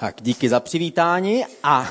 Tak díky za přivítání a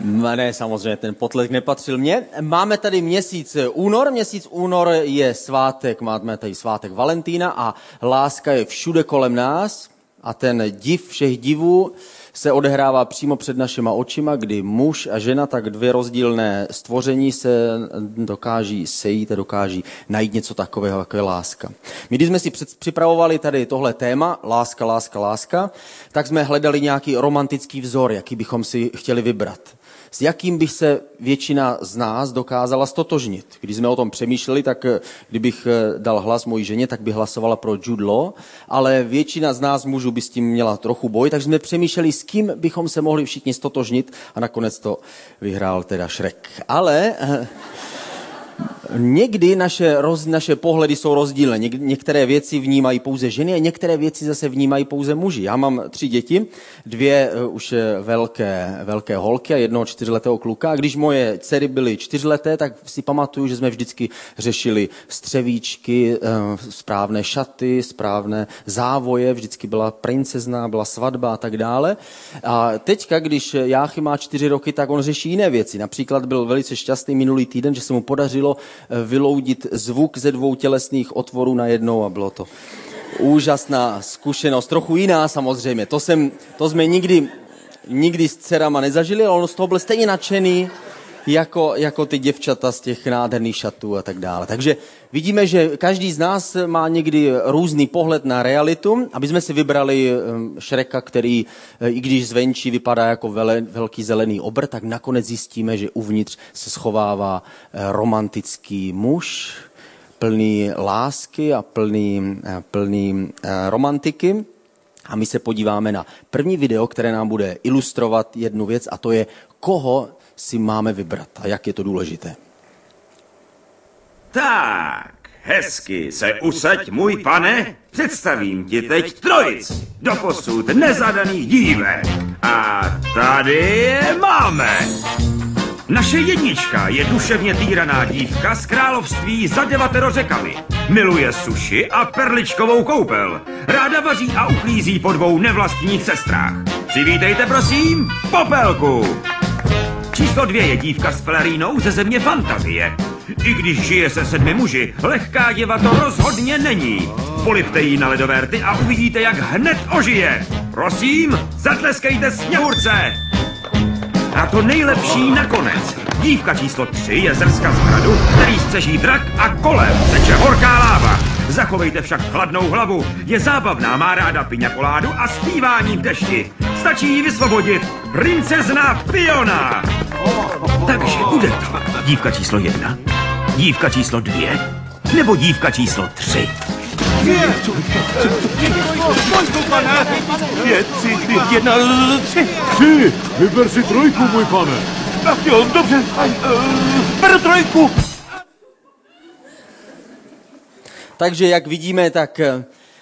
ne, samozřejmě, ten potlesk nepatřil mně. Máme tady měsíc únor. Měsíc únor je svátek, máme tady svátek Valentína a láska je všude kolem nás. A ten div všech divů se odehrává přímo před našima očima, kdy muž a žena, tak dvě rozdílné stvoření se dokáží sejít a dokáží najít něco takového, jako je láska. My, když jsme si připravovali tady tohle téma, láska, láska, láska, tak jsme hledali nějaký romantický vzor, jaký bychom si chtěli vybrat s jakým bych se většina z nás dokázala stotožnit. Když jsme o tom přemýšleli, tak eh, kdybych eh, dal hlas mojí ženě, tak bych hlasovala pro Jude Law, ale většina z nás mužů by s tím měla trochu boj, takže jsme přemýšleli, s kým bychom se mohli všichni stotožnit a nakonec to vyhrál teda Šrek. Ale eh, Někdy naše, roz, naše pohledy jsou rozdílné. Něk, některé věci vnímají pouze ženy a některé věci zase vnímají pouze muži. Já mám tři děti, dvě uh, už velké, velké holky a jednoho čtyřletého kluka. A když moje dcery byly čtyřleté, tak si pamatuju, že jsme vždycky řešili střevíčky, uh, správné šaty, správné závoje, vždycky byla princezna, byla svatba a tak dále. A teďka, když Jáchy má čtyři roky, tak on řeší jiné věci. Například byl velice šťastný minulý týden, že se mu podařilo Eh, vyloudit zvuk ze dvou tělesných otvorů na jednou a bylo to úžasná zkušenost. Trochu jiná samozřejmě. To, jsem, to jsme nikdy, nikdy s dcerama nezažili, ale on z toho byl stejně nadšený, jako, jako ty děvčata z těch nádherných šatů a tak dále. Takže vidíme, že každý z nás má někdy různý pohled na realitu, aby jsme si vybrali ehm, Šreka, který, eh, i když zvenčí vypadá jako vele, velký zelený obr, tak nakonec zjistíme, že uvnitř se schovává eh, romantický muž, plný lásky a plný, eh, plný romantiky. A my se podíváme na první video, které nám bude ilustrovat jednu věc, a to je, koho si máme vybrat a jak je to důležité. Tak, hezky se usaď, můj pane. Představím ti teď trojic doposud nezadaných dívek. A tady je máme. Naše jednička je duševně týraná dívka z království za devatero řekami. Miluje suši a perličkovou koupel. Ráda vaří a uklízí po dvou nevlastních sestrách. Přivítejte prosím Popelku. Číslo dvě je dívka s flarínou ze země fantazie. I když žije se sedmi muži, lehká děva to rozhodně není. Polipte jí na ledové rty a uvidíte, jak hned ožije. Prosím, zatleskejte sněhurce! A to nejlepší nakonec. Dívka číslo tři je zrska z hradu, který střeží drak a kolem teče horká láva. Zachovejte však chladnou hlavu. Je zábavná, má ráda piňakoládu a zpívání v dešti. Stačí ji vysvobodit. Princezna Fiona! Takže bude to dívka číslo jedna, dívka číslo dvě, nebo dívka číslo tři. Dvě, dvě, tři, jedna, tři. Tři, vyber si trojku, můj pane. Tak jo, dobře, beru trojku. Takže jak vidíme, tak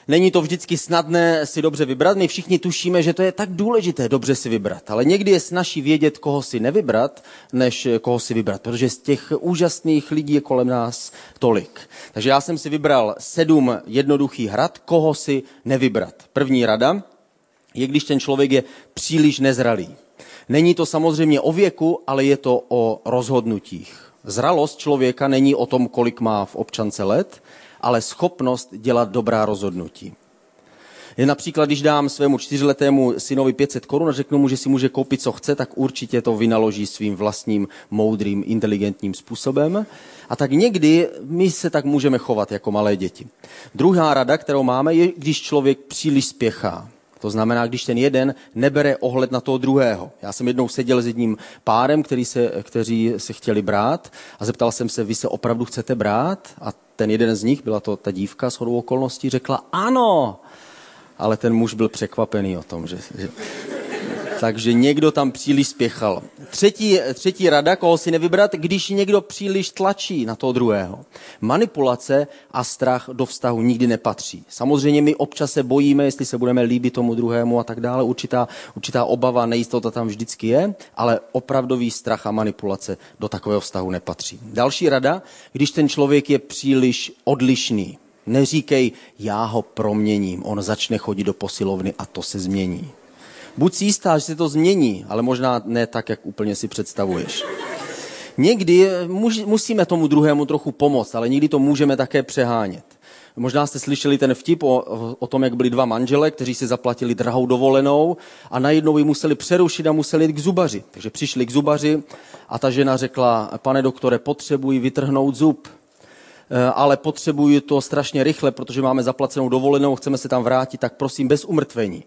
Není to vždycky snadné si dobře vybrat. My všichni tušíme, že to je tak důležité dobře si vybrat. Ale někdy je snaží vědět, koho si nevybrat, než koho si vybrat. Protože z těch úžasných lidí je kolem nás tolik. Takže já jsem si vybral sedm jednoduchých rad, koho si nevybrat. První rada je, když ten člověk je příliš nezralý. Není to samozřejmě o věku, ale je to o rozhodnutích. Zralost člověka není o tom, kolik má v občance let, ale schopnost dělat dobrá rozhodnutí. Například, když dám svému čtyřletému synovi 500 korun a řeknu mu, že si může koupit, co chce, tak určitě to vynaloží svým vlastním, moudrým, inteligentním způsobem. A tak někdy my se tak můžeme chovat jako malé děti. Druhá rada, kterou máme, je, když člověk příliš spěchá. To znamená, když ten jeden nebere ohled na toho druhého. Já jsem jednou seděl s jedním párem, který se, kteří se chtěli brát a zeptal jsem se, vy se opravdu chcete brát? A ten jeden z nich, byla to ta dívka s hodou okolností, řekla ano. Ale ten muž byl překvapený o tom, že, že takže někdo tam příliš spěchal. Třetí, třetí rada, koho si nevybrat, když někdo příliš tlačí na toho druhého. Manipulace a strach do vztahu nikdy nepatří. Samozřejmě my občas se bojíme, jestli se budeme líbit tomu druhému a tak dále. Určitá, určitá obava, nejistota tam vždycky je, ale opravdový strach a manipulace do takového vztahu nepatří. Další rada, když ten člověk je příliš odlišný. Neříkej, já ho proměním, on začne chodit do posilovny a to se změní. Buď si jistá, že se to změní, ale možná ne tak, jak úplně si představuješ. Někdy musíme tomu druhému trochu pomoct, ale někdy to můžeme také přehánět. Možná jste slyšeli ten vtip o, o tom, jak byli dva manžele, kteří si zaplatili drahou dovolenou a najednou ji museli přerušit a museli jít k zubaři. Takže přišli k zubaři a ta žena řekla, pane doktore, potřebuji vytrhnout zub, e, ale potřebuji to strašně rychle, protože máme zaplacenou dovolenou, chceme se tam vrátit, tak prosím bez umrtvení.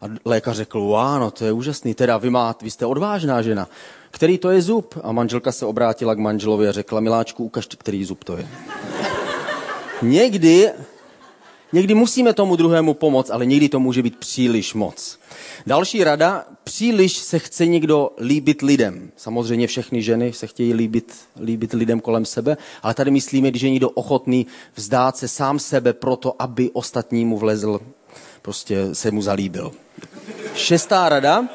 A lékař řekl, wow, no to je úžasný, teda vy, máte, vy jste odvážná žena. Který to je zub? A manželka se obrátila k manželovi a řekla, miláčku, ukažte, který zub to je. Někdy, někdy musíme tomu druhému pomoct, ale někdy to může být příliš moc. Další rada, příliš se chce někdo líbit lidem. Samozřejmě všechny ženy se chtějí líbit, líbit lidem kolem sebe, ale tady myslíme, když je někdo ochotný vzdát se sám sebe proto, aby ostatnímu vlezl, prostě se mu zalíbil. Šestá rada,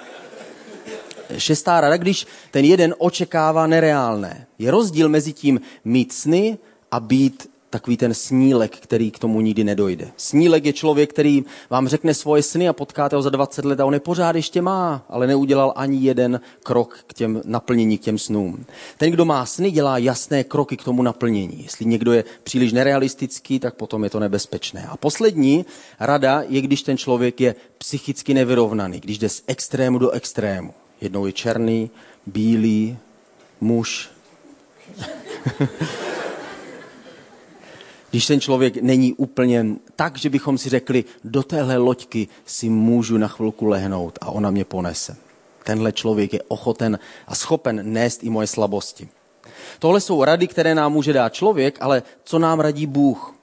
šestá rada, když ten jeden očekává nereálné. Je rozdíl mezi tím mít sny a být takový ten snílek, který k tomu nikdy nedojde. Snílek je člověk, který vám řekne svoje sny a potkáte ho za 20 let a on je pořád ještě má, ale neudělal ani jeden krok k těm naplnění, k těm snům. Ten, kdo má sny, dělá jasné kroky k tomu naplnění. Jestli někdo je příliš nerealistický, tak potom je to nebezpečné. A poslední rada je, když ten člověk je psychicky nevyrovnaný, když jde z extrému do extrému. Jednou je černý, bílý, muž. když ten člověk není úplně tak, že bychom si řekli, do téhle loďky si můžu na chvilku lehnout a ona mě ponese. Tenhle člověk je ochoten a schopen nést i moje slabosti. Tohle jsou rady, které nám může dát člověk, ale co nám radí Bůh?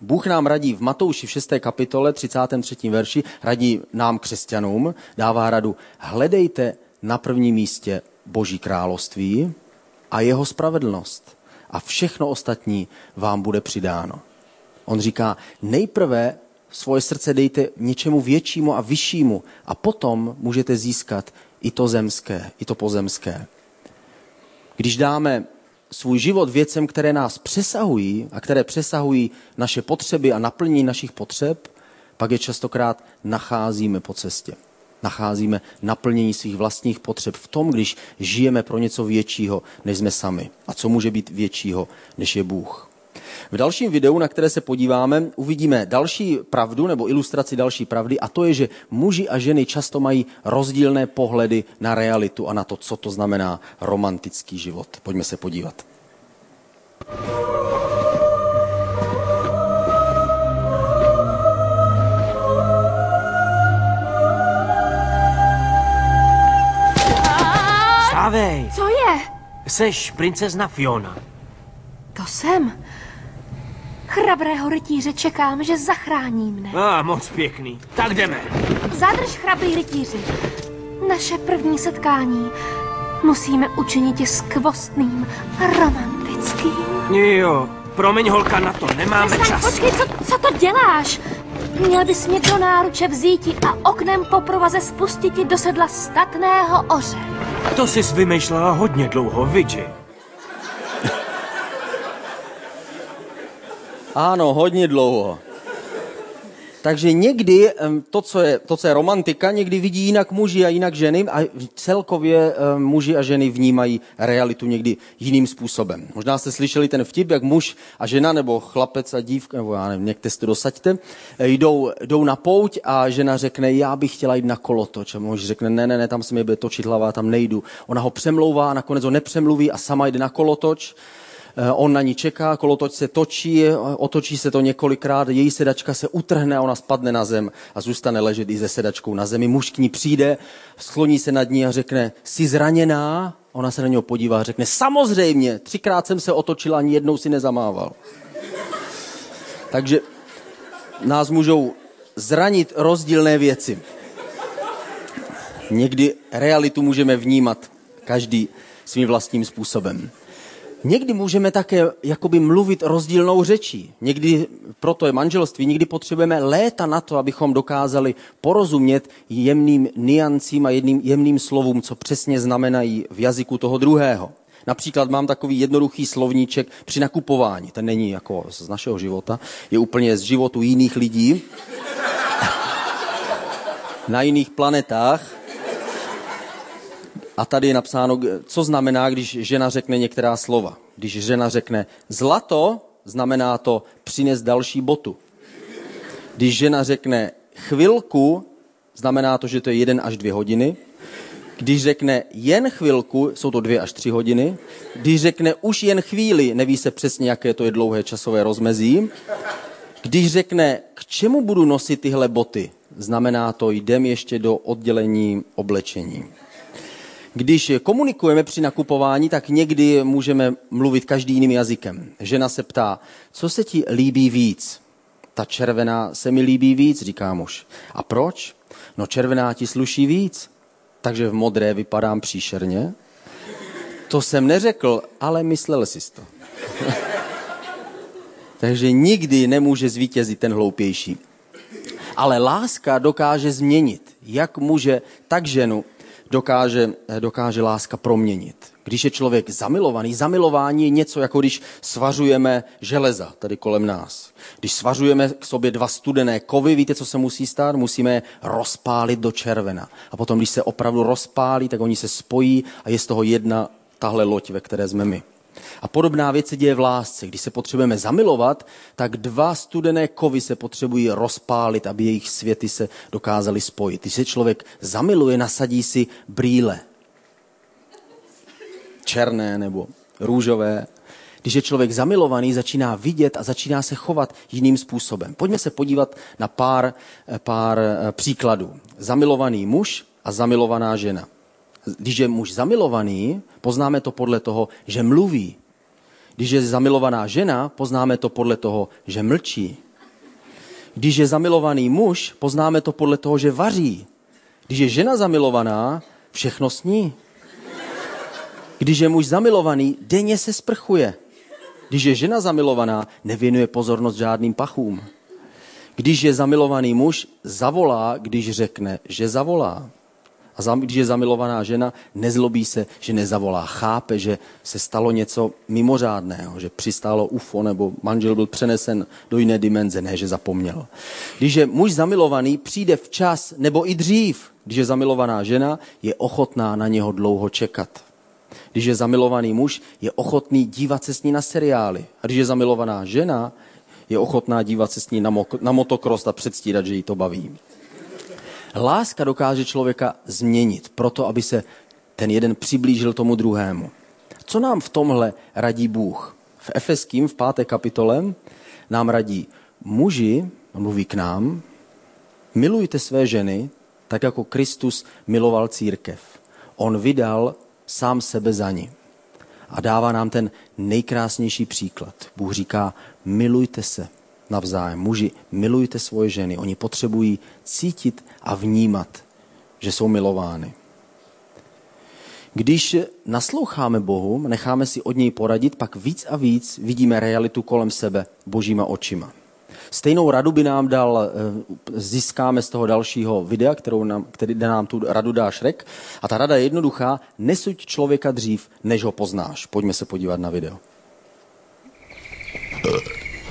Bůh nám radí v Matouši v 6. kapitole 33. verši, radí nám křesťanům, dává radu, hledejte na prvním místě Boží království a jeho spravedlnost a všechno ostatní vám bude přidáno. On říká, nejprve svoje srdce dejte něčemu většímu a vyššímu a potom můžete získat i to zemské, i to pozemské. Když dáme svůj život věcem, které nás přesahují a které přesahují naše potřeby a naplní našich potřeb, pak je častokrát nacházíme po cestě. Nacházíme naplnění svých vlastních potřeb v tom, když žijeme pro něco většího, než jsme sami. A co může být většího, než je Bůh. V dalším videu, na které se podíváme, uvidíme další pravdu nebo ilustraci další pravdy a to je, že muži a ženy často mají rozdílné pohledy na realitu a na to, co to znamená romantický život. Pojďme se podívat. Stávej! Co je? Seš princezna Fiona. To jsem. Chrabrého rytíře čekám, že zachrání mne. A, moc pěkný. Tak jdeme. Zadrž, chrabrý rytíři. Naše první setkání musíme učinit je skvostným a romantickým. Jo, promiň holka, na to nemáme Přestaň, čas. počkej, co, co to děláš? Měl bys mě do náruče vzíti a oknem po provaze spustiti do sedla statného oře. To jsi vymýšlela hodně dlouho, vidži. Ano, hodně dlouho. Takže někdy to co, je, to, co je romantika, někdy vidí jinak muži a jinak ženy a celkově muži a ženy vnímají realitu někdy jiným způsobem. Možná jste slyšeli ten vtip, jak muž a žena nebo chlapec a dívka, nebo já nevím, někde si to dosaďte, jdou, jdou na pouť a žena řekne, já bych chtěla jít na kolotoč. A muž řekne, ne, ne, ne, tam se mi bude točit hlava, tam nejdu. Ona ho přemlouvá, nakonec ho nepřemluví a sama jde na kolotoč on na ní čeká, kolotoč se točí, otočí se to několikrát, její sedačka se utrhne a ona spadne na zem a zůstane ležet i se sedačkou na zemi. Muž k ní přijde, skloní se nad ní a řekne, jsi zraněná? Ona se na něho podívá a řekne, samozřejmě, třikrát jsem se otočil, ani jednou si nezamával. Takže nás můžou zranit rozdílné věci. Někdy realitu můžeme vnímat každý svým vlastním způsobem. Někdy můžeme také jakoby mluvit rozdílnou řečí. Někdy, proto je manželství, někdy potřebujeme léta na to, abychom dokázali porozumět jemným niancím a jedným jemným slovům, co přesně znamenají v jazyku toho druhého. Například mám takový jednoduchý slovníček při nakupování. Ten není jako z našeho života, je úplně z životu jiných lidí na jiných planetách. A tady je napsáno, co znamená, když žena řekne některá slova. Když žena řekne zlato, znamená to přines další botu. Když žena řekne chvilku, znamená to, že to je jeden až dvě hodiny. Když řekne jen chvilku, jsou to dvě až tři hodiny. Když řekne už jen chvíli, neví se přesně, jaké to je dlouhé časové rozmezí. Když řekne, k čemu budu nosit tyhle boty, znamená to, jdem ještě do oddělení oblečení. Když komunikujeme při nakupování, tak někdy můžeme mluvit každý jiným jazykem. Žena se ptá, co se ti líbí víc? Ta červená se mi líbí víc, říká muž. A proč? No červená ti sluší víc, takže v modré vypadám příšerně. To jsem neřekl, ale myslel jsi to. takže nikdy nemůže zvítězit ten hloupější. Ale láska dokáže změnit, jak muže, tak ženu dokáže, dokáže láska proměnit. Když je člověk zamilovaný, zamilování je něco, jako když svařujeme železa tady kolem nás. Když svařujeme k sobě dva studené kovy, víte, co se musí stát? Musíme je rozpálit do červena. A potom, když se opravdu rozpálí, tak oni se spojí a je z toho jedna tahle loď, ve které jsme my. A podobná věc se děje v lásce. Když se potřebujeme zamilovat, tak dva studené kovy se potřebují rozpálit, aby jejich světy se dokázaly spojit. Když se člověk zamiluje, nasadí si brýle. Černé nebo růžové. Když je člověk zamilovaný, začíná vidět a začíná se chovat jiným způsobem. Pojďme se podívat na pár, pár eh, příkladů. Zamilovaný muž a zamilovaná žena. Když je muž zamilovaný, poznáme to podle toho, že mluví. Když je zamilovaná žena, poznáme to podle toho, že mlčí. Když je zamilovaný muž, poznáme to podle toho, že vaří. Když je žena zamilovaná, všechno sní. Když je muž zamilovaný, denně se sprchuje. Když je žena zamilovaná, nevěnuje pozornost žádným pachům. Když je zamilovaný muž, zavolá, když řekne, že zavolá. A když je zamilovaná žena, nezlobí se, že nezavolá. Chápe, že se stalo něco mimořádného, že přistálo UFO nebo manžel byl přenesen do jiné dimenze, ne, že zapomněl. Když je muž zamilovaný, přijde včas nebo i dřív. Když je zamilovaná žena, je ochotná na něho dlouho čekat. Když je zamilovaný muž, je ochotný dívat se s ní na seriály. A když je zamilovaná žena, je ochotná dívat se s ní na, mo- na motokros a předstírat, že jí to baví. Láska dokáže člověka změnit, proto aby se ten jeden přiblížil tomu druhému. Co nám v tomhle radí Bůh? V Efeským v páté kapitole nám radí muži, mluví k nám, milujte své ženy, tak jako Kristus miloval církev. On vydal sám sebe za ní. A dává nám ten nejkrásnější příklad. Bůh říká, milujte se navzájem. Muži, milujte svoje ženy. Oni potřebují cítit a vnímat, že jsou milovány. Když nasloucháme Bohu, necháme si od něj poradit, pak víc a víc vidíme realitu kolem sebe božíma očima. Stejnou radu by nám dal, získáme z toho dalšího videa, kterou nám, který nám tu radu dá Šrek. A ta rada je jednoduchá, nesuď člověka dřív, než ho poznáš. Pojďme se podívat na video.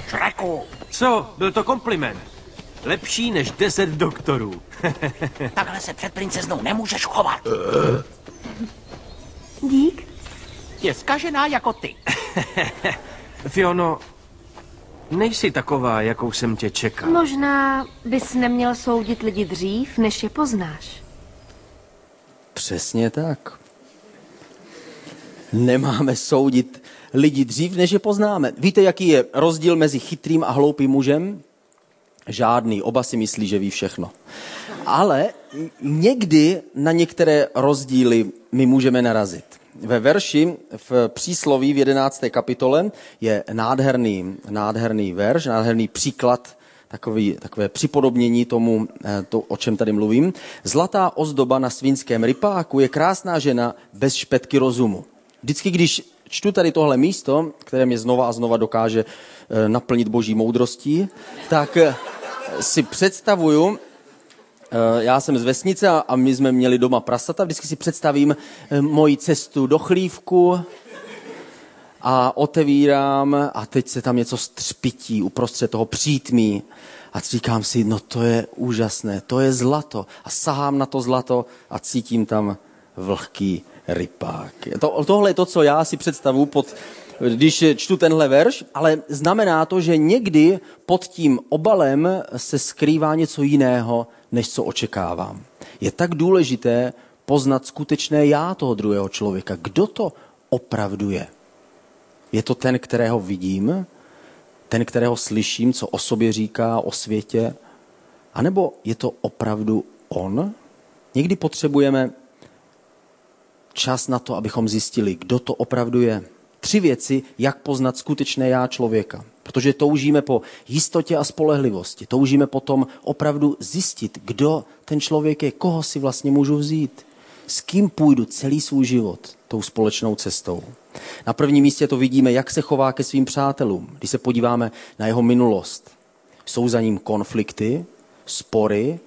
Šreku! Co? Byl to kompliment. Lepší než deset doktorů. Takhle se před princeznou nemůžeš chovat. Dík. Je zkažená jako ty. Fiono, nejsi taková, jakou jsem tě čekal. Možná bys neměl soudit lidi dřív, než je poznáš. Přesně tak. Nemáme soudit lidi dřív, než je poznáme. Víte, jaký je rozdíl mezi chytrým a hloupým mužem? Žádný, oba si myslí, že ví všechno. Ale někdy na některé rozdíly my můžeme narazit. Ve verši v přísloví v 11. kapitole je nádherný, nádherný verš, nádherný příklad, takový, takové připodobnění tomu, to, o čem tady mluvím. Zlatá ozdoba na svinském rypáku je krásná žena bez špetky rozumu. Vždycky, když čtu tady tohle místo, které mě znova a znova dokáže naplnit boží moudrostí, tak si představuju, já jsem z vesnice a my jsme měli doma prasata, vždycky si představím moji cestu do chlívku a otevírám a teď se tam něco střpití uprostřed toho. Přítmí a říkám si, no to je úžasné, to je zlato. A sahám na to zlato a cítím tam vlhký rypák. To, tohle je to, co já si představu pod, když čtu tenhle verš, ale znamená to, že někdy pod tím obalem se skrývá něco jiného, než co očekávám. Je tak důležité poznat skutečné já toho druhého člověka. Kdo to opravdu je? Je to ten, kterého vidím, ten, kterého slyším, co o sobě říká, o světě, a nebo je to opravdu on? Někdy potřebujeme čas na to, abychom zjistili, kdo to opravdu je. Tři věci, jak poznat skutečné já člověka. Protože toužíme po jistotě a spolehlivosti. Toužíme potom opravdu zjistit, kdo ten člověk je, koho si vlastně můžu vzít. S kým půjdu celý svůj život tou společnou cestou. Na prvním místě to vidíme, jak se chová ke svým přátelům. Když se podíváme na jeho minulost. Jsou za ním konflikty, spory,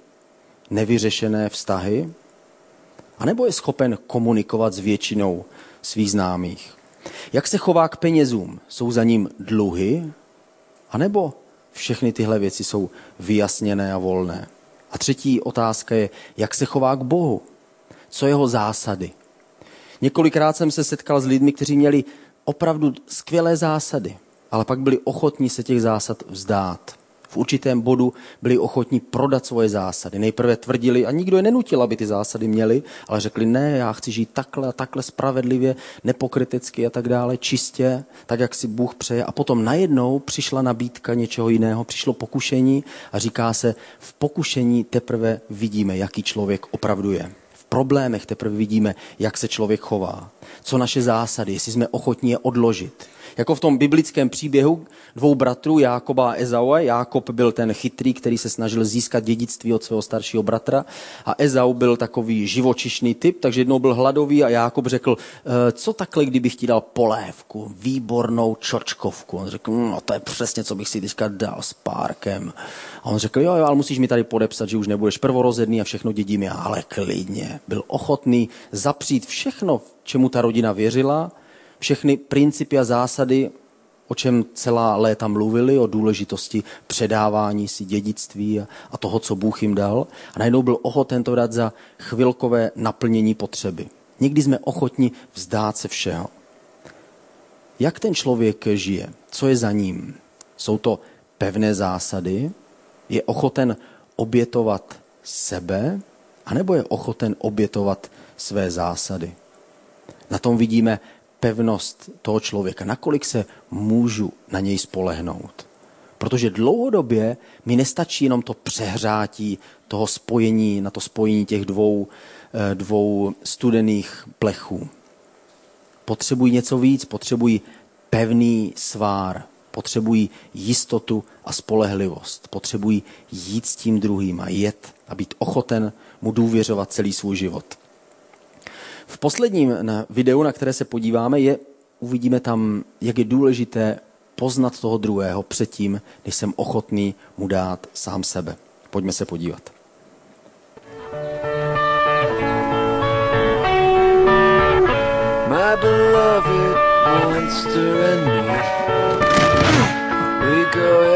nevyřešené vztahy, anebo je schopen komunikovat s většinou svých známých. Jak se chová k penězům? Jsou za ním dluhy? anebo všechny tyhle věci jsou vyjasněné a volné? A třetí otázka je, jak se chová k Bohu? Co jeho zásady? Několikrát jsem se setkal s lidmi, kteří měli opravdu skvělé zásady, ale pak byli ochotní se těch zásad vzdát v určitém bodu byli ochotní prodat svoje zásady. Nejprve tvrdili, a nikdo je nenutil, aby ty zásady měli, ale řekli, ne, já chci žít takhle a takhle spravedlivě, nepokriticky a tak dále, čistě, tak, jak si Bůh přeje. A potom najednou přišla nabídka něčeho jiného, přišlo pokušení a říká se, v pokušení teprve vidíme, jaký člověk opravdu je V problémech teprve vidíme, jak se člověk chová, co naše zásady, jestli jsme ochotní je odložit, jako v tom biblickém příběhu dvou bratrů, Jákoba a Ezaua. Jákob byl ten chytrý, který se snažil získat dědictví od svého staršího bratra a Ezau byl takový živočišný typ, takže jednou byl hladový a Jákob řekl, e, co takhle, kdybych ti dal polévku, výbornou čočkovku. On řekl, no to je přesně, co bych si teďka dal s párkem. A on řekl, jo, jo, ale musíš mi tady podepsat, že už nebudeš prvorozený a všechno dědím já, ale klidně. Byl ochotný zapřít všechno, čemu ta rodina věřila, všechny principy a zásady, o čem celá léta mluvili, o důležitosti předávání si dědictví a, toho, co Bůh jim dal. A najednou byl ochoten to dát za chvilkové naplnění potřeby. Někdy jsme ochotni vzdát se všeho. Jak ten člověk žije? Co je za ním? Jsou to pevné zásady? Je ochoten obětovat sebe? A nebo je ochoten obětovat své zásady? Na tom vidíme pevnost toho člověka, nakolik se můžu na něj spolehnout. Protože dlouhodobě mi nestačí jenom to přehrátí toho spojení, na to spojení těch dvou, eh, dvou studených plechů. Potřebují něco víc, potřebují pevný svár, potřebují jistotu a spolehlivost, potřebují jít s tím druhým a jet a být ochoten mu důvěřovat celý svůj život. V posledním videu, na které se podíváme, je, uvidíme tam, jak je důležité poznat toho druhého předtím, než jsem ochotný mu dát sám sebe. Pojďme se podívat. My beloved monster and me We go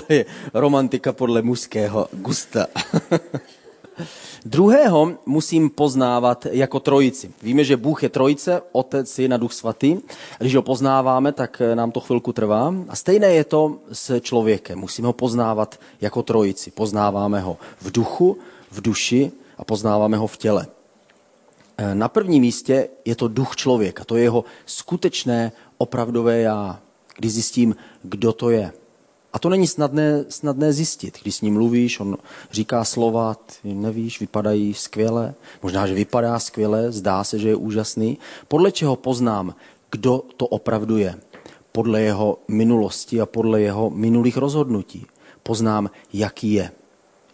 tohle je romantika podle mužského gusta. Druhého musím poznávat jako trojici. Víme, že Bůh je trojice, Otec, Syn a Duch Svatý. Když ho poznáváme, tak nám to chvilku trvá. A stejné je to s člověkem. Musíme ho poznávat jako trojici. Poznáváme ho v duchu, v duši a poznáváme ho v těle. Na prvním místě je to duch člověka, to je jeho skutečné, opravdové já, kdy zjistím, kdo to je. A to není snadné, snadné zjistit. Když s ním mluvíš, on říká slova, ty nevíš, vypadají skvěle. Možná, že vypadá skvěle, zdá se, že je úžasný. Podle čeho poznám, kdo to opravdu je? Podle jeho minulosti a podle jeho minulých rozhodnutí. Poznám, jaký je.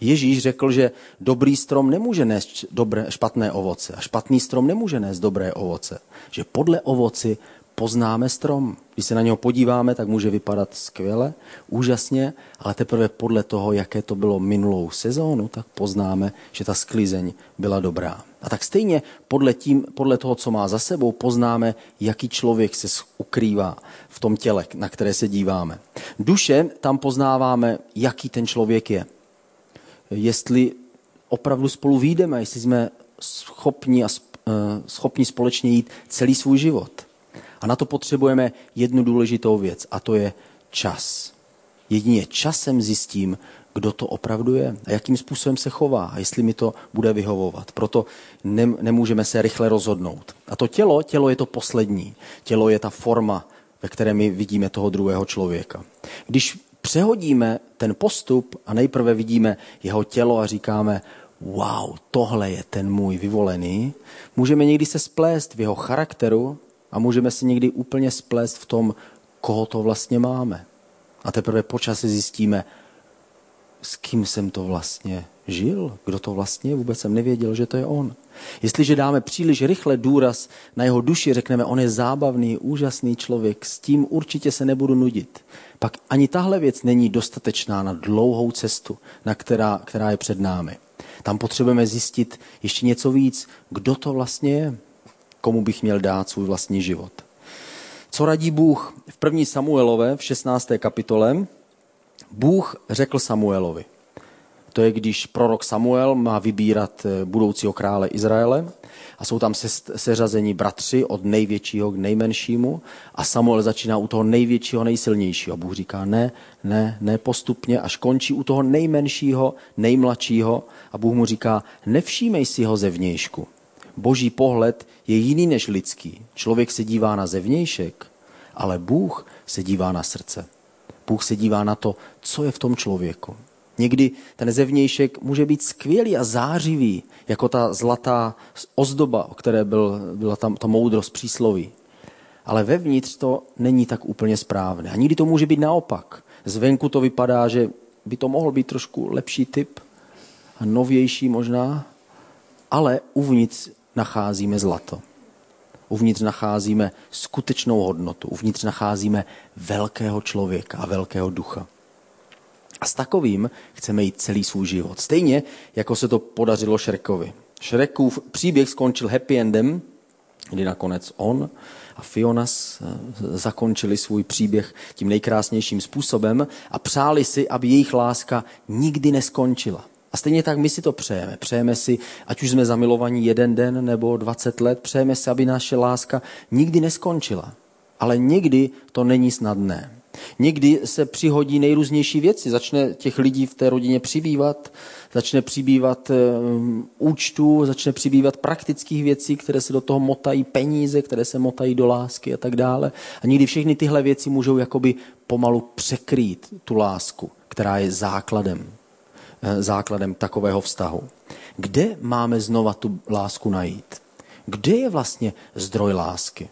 Ježíš řekl, že dobrý strom nemůže nést dobré, špatné ovoce a špatný strom nemůže nést dobré ovoce. Že podle ovoci poznáme strom. Když se na něho podíváme, tak může vypadat skvěle, úžasně, ale teprve podle toho, jaké to bylo minulou sezónu, tak poznáme, že ta sklizeň byla dobrá. A tak stejně podle, tím, podle toho, co má za sebou, poznáme, jaký člověk se ukrývá v tom těle, na které se díváme. Duše, tam poznáváme, jaký ten člověk je. Jestli opravdu spolu výjdeme, jestli jsme schopni, a, eh, schopni společně jít celý svůj život. A na to potřebujeme jednu důležitou věc, a to je čas. Jedině časem zjistím, kdo to opravdu je a jakým způsobem se chová a jestli mi to bude vyhovovat. Proto nemůžeme se rychle rozhodnout. A to tělo, tělo je to poslední. Tělo je ta forma, ve které my vidíme toho druhého člověka. Když přehodíme ten postup a nejprve vidíme jeho tělo a říkáme, wow, tohle je ten můj vyvolený, můžeme někdy se splést v jeho charakteru a můžeme si někdy úplně splést v tom, koho to vlastně máme. A teprve po čase zjistíme, s kým jsem to vlastně žil, kdo to vlastně je, vůbec jsem nevěděl, že to je on. Jestliže dáme příliš rychle důraz na jeho duši, řekneme, on je zábavný, úžasný člověk, s tím určitě se nebudu nudit. Pak ani tahle věc není dostatečná na dlouhou cestu, na která, která je před námi. Tam potřebujeme zjistit ještě něco víc, kdo to vlastně je komu bych měl dát svůj vlastní život. Co radí Bůh? V první Samuelové, v 16. kapitole, Bůh řekl Samuelovi. To je, když prorok Samuel má vybírat eh, budoucího krále Izraele a jsou tam seřazení bratři od největšího k nejmenšímu a Samuel začíná u toho největšího, nejsilnějšího. Bůh říká ne, ne, ne postupně, až končí u toho nejmenšího, nejmladšího a Bůh mu říká, nevšímej si ho zevnějšku, boží pohled je jiný než lidský. Člověk se dívá na zevnějšek, ale Bůh se dívá na srdce. Bůh se dívá na to, co je v tom člověku. Někdy ten zevnějšek může být skvělý a zářivý, jako ta zlatá ozdoba, o které byl, byla tam ta moudrost přísloví. Ale vevnitř to není tak úplně správné. A někdy to může být naopak. Zvenku to vypadá, že by to mohl být trošku lepší typ a novější možná, ale uvnitř nacházíme zlato. Uvnitř nacházíme skutečnou hodnotu. Uvnitř nacházíme velkého člověka a velkého ducha. A s takovým chceme jít celý svůj život. Stejně, jako se to podařilo Šrekovi. Šrekův příběh skončil happy endem, kdy nakonec on a Fiona zakončili svůj příběh tím nejkrásnějším způsobem a přáli si, aby jejich láska nikdy neskončila. A stejně tak my si to přejeme. Přejeme si, ať už jsme zamilovaní jeden den nebo 20 let, přejeme si, aby naše láska nikdy neskončila. Ale někdy to není snadné. Někdy se přihodí nejrůznější věci. Začne těch lidí v té rodině přibývat, začne přibývat um, účtů, začne přibývat praktických věcí, které se do toho motají peníze, které se motají do lásky a tak dále. A někdy všechny tyhle věci můžou jakoby pomalu překrýt tu lásku, která je základem základem takového vztahu. Kde máme znova tu lásku najít? Kde je vlastně zdroj lásky?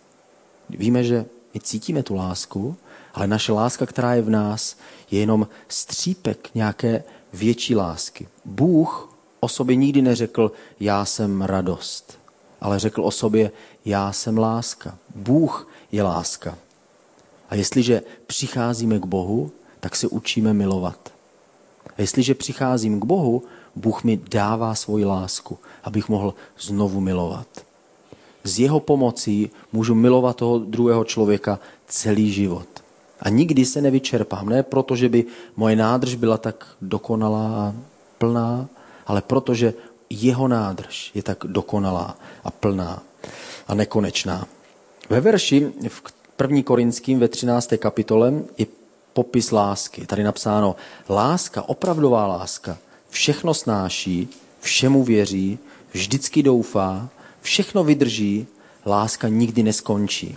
Víme, že my cítíme tu lásku, ale naše láska, která je v nás, je jenom střípek nějaké větší lásky. Bůh o sobě nikdy neřekl, já jsem radost, ale řekl o sobě, já jsem láska. Bůh je láska. A jestliže přicházíme k Bohu, tak se učíme milovat. A jestliže přicházím k Bohu, Bůh mi dává svoji lásku, abych mohl znovu milovat. Z jeho pomocí můžu milovat toho druhého člověka celý život. A nikdy se nevyčerpám. Ne proto, že by moje nádrž byla tak dokonalá a plná, ale protože jeho nádrž je tak dokonalá a plná a nekonečná. Ve verši v 1. Korinským ve 13. kapitole je popis lásky. Tady napsáno, láska, opravdová láska, všechno snáší, všemu věří, vždycky doufá, všechno vydrží, láska nikdy neskončí.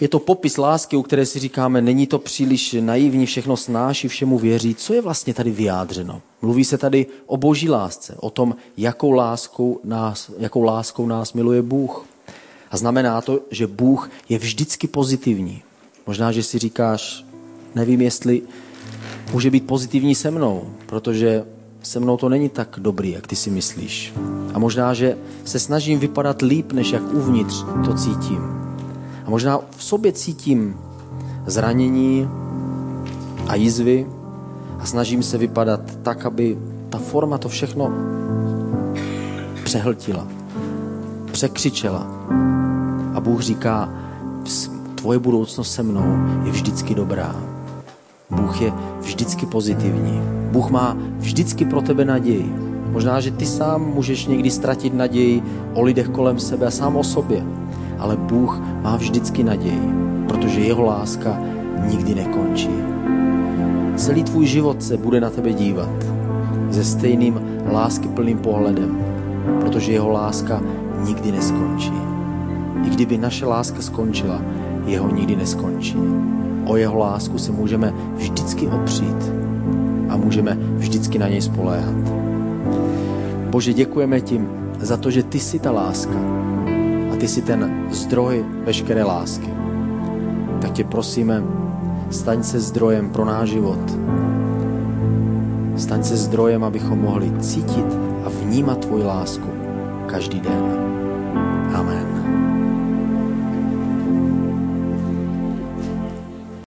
Je to popis lásky, u které si říkáme, není to příliš naivní, všechno snáší, všemu věří. Co je vlastně tady vyjádřeno? Mluví se tady o boží lásce, o tom, jakou láskou nás, jakou láskou nás miluje Bůh. A znamená to, že Bůh je vždycky pozitivní. Možná, že si říkáš, nevím, jestli může být pozitivní se mnou, protože se mnou to není tak dobrý, jak ty si myslíš. A možná, že se snažím vypadat líp, než jak uvnitř to cítím. A možná v sobě cítím zranění a jizvy a snažím se vypadat tak, aby ta forma to všechno přehltila, překřičela. A Bůh říká, tvoje budoucnost se mnou je vždycky dobrá. Bůh je vždycky pozitivní. Bůh má vždycky pro tebe naději. Možná, že ty sám můžeš někdy ztratit naději o lidech kolem sebe a sám o sobě. Ale Bůh má vždycky naději, protože jeho láska nikdy nekončí. Celý tvůj život se bude na tebe dívat se stejným láskyplným pohledem, protože jeho láska nikdy neskončí. I kdyby naše láska skončila, jeho nikdy neskončí. O jeho lásku se můžeme vždycky opřít a můžeme vždycky na něj spoléhat. Bože, děkujeme ti za to, že ty jsi ta láska a ty jsi ten zdroj veškeré lásky. Tak tě prosíme, staň se zdrojem pro náš život. Staň se zdrojem, abychom mohli cítit a vnímat tvoji lásku každý den.